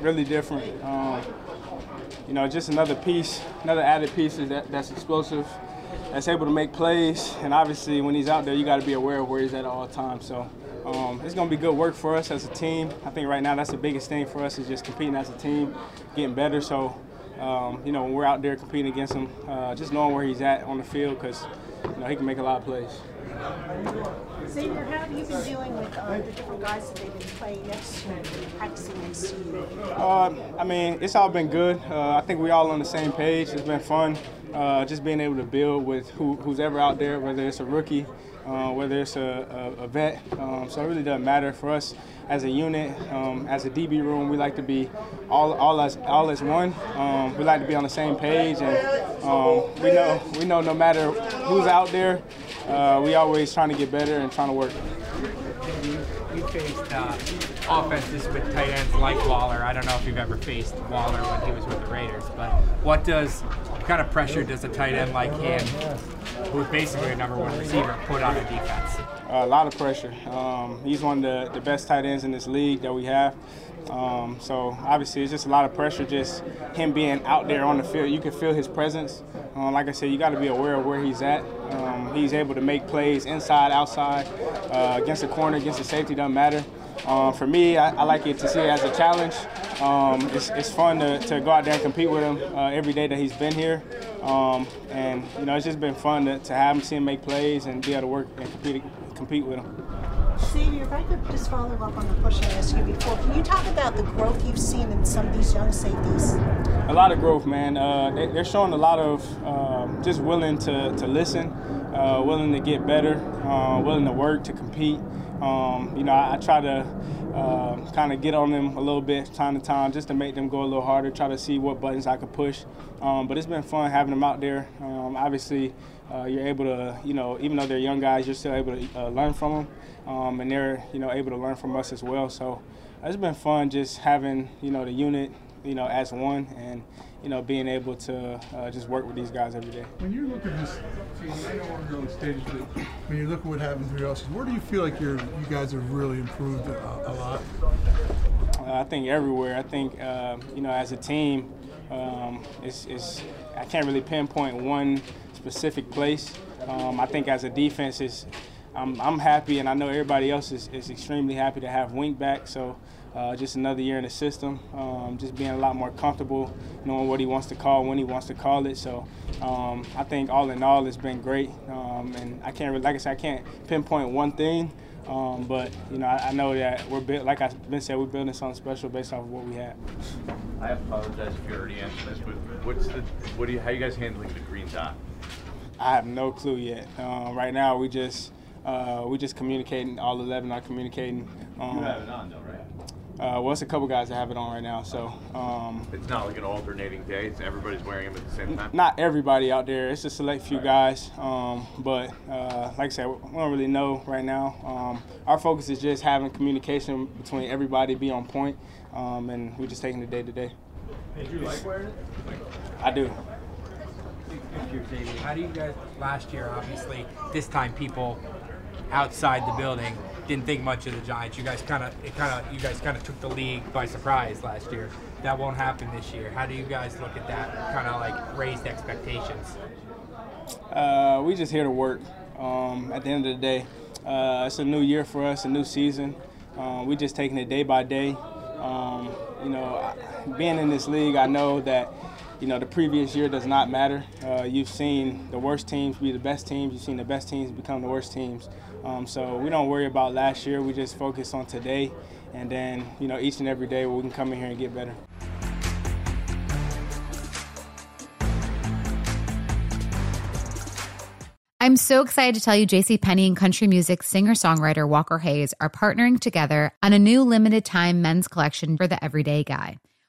really different. Um, you know, just another piece, another added piece that, that's explosive, that's able to make plays, and obviously when he's out there, you got to be aware of where he's at all times. So um, it's going to be good work for us as a team. I think right now that's the biggest thing for us is just competing as a team, getting better. So um, you know, when we're out there competing against him, uh, just knowing where he's at on the field because you know he can make a lot of plays. Xavier, how have you been dealing with uh, the different guys that they've been playing next to you, practicing next to you? Uh, I mean, it's all been good. Uh, I think we all on the same page. It's been fun. Uh, just being able to build with who, who's ever out there, whether it's a rookie, uh, whether it's a, a, a vet. Um, so it really doesn't matter for us as a unit, um, as a DB room. We like to be all, all as all as one. Um, we like to be on the same page, and um, we know we know no matter who's out there, uh, we always trying to get better and trying to work. You faced uh, offenses with tight ends like Waller. I don't know if you've ever faced Waller when he was with the Raiders, but what does what kind of pressure does a tight end like him, who's basically a number one receiver, put on a defense? A lot of pressure. Um, he's one of the, the best tight ends in this league that we have. Um, so obviously, it's just a lot of pressure. Just him being out there on the field, you can feel his presence. Um, like I said, you got to be aware of where he's at. Um, he's able to make plays inside, outside, uh, against the corner, against the safety, doesn't matter. Um, for me, I, I, like it to see it as a challenge. Um, it's, it's, fun to, to, go out there and compete with him uh, every day that he's been here. Um, and, you know, it's just been fun to, to have him see him make plays and be able to work and compete, compete with him. Xavier, if I could just follow up on the question I asked you before, can you talk about the growth you've seen in some of these young safeties? A lot of growth, man. Uh, they, are showing a lot of uh, just willing to, to listen, uh, willing to get better, uh, willing to work, to compete. Um, you know, I, I try to uh, kind of get on them a little bit time to time just to make them go a little harder, try to see what buttons I could push. Um, but it's been fun having them out there. Um, obviously, uh, you're able to, you know, even though they're young guys, you're still able to uh, learn from them, um, and they're, you know, able to learn from us as well. So it's been fun just having, you know, the unit, you know, as one, and you know, being able to uh, just work with these guys every day. When you look at this, I know we're on stages, but when you look at what happens for else, where do you feel like you're, you guys have really improved a, a lot? Uh, I think everywhere. I think, uh, you know, as a team, um, it's, it's, I can't really pinpoint one specific place. Um, I think as a defense, is I'm, I'm happy, and I know everybody else is, is extremely happy to have Wink back. So uh, just another year in the system, um, just being a lot more comfortable, knowing what he wants to call, when he wants to call it. So um, I think all in all, it's been great. Um, and I can't, like I said, I can't pinpoint one thing. Um, but you know, I, I, know that we're built. Like I've been said, we're building something special based off of what we have. I apologize if you already answered this, but what's the, what do you, how are you guys handling the green dot? I have no clue yet. Um, right now, we just uh, we just communicating. All eleven are communicating. Um, you have it on though, right? Uh, well, it's a couple guys that have it on right now, so. Um, it's not like an alternating day. It's everybody's wearing them at the same time. Not everybody out there. It's a select few right. guys, um, but uh, like I said, we don't really know right now. Um, our focus is just having communication between everybody, be on point, um, and we're just taking it day to day. Did you like wearing it? I do. How do you guys last year? Obviously, this time people outside the building didn't think much of the Giants. You guys kind of, it kind of, you guys kind of took the league by surprise last year. That won't happen this year. How do you guys look at that? Kind of like raised expectations. Uh, we just here to work. Um, at the end of the day, uh, it's a new year for us, a new season. Um, we just taking it day by day. Um, you know, being in this league, I know that you know the previous year does not matter. Uh, you've seen the worst teams be the best teams. You've seen the best teams become the worst teams. Um, so we don't worry about last year. We just focus on today, and then you know each and every day we can come in here and get better. I'm so excited to tell you JC Penney and country music singer-songwriter Walker Hayes are partnering together on a new limited time men's collection for the everyday guy.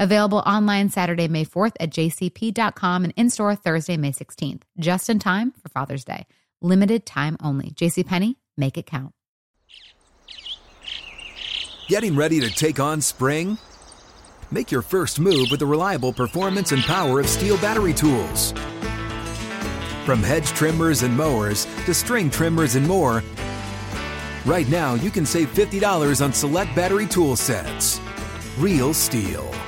Available online Saturday, May 4th at jcp.com and in store Thursday, May 16th, just in time for Father's Day. Limited time only. JCPenney, make it count. Getting ready to take on spring? Make your first move with the reliable performance and power of STIHL battery tools. From hedge trimmers and mowers to string trimmers and more, right now you can save $50 on select battery tool sets. Real STIHL.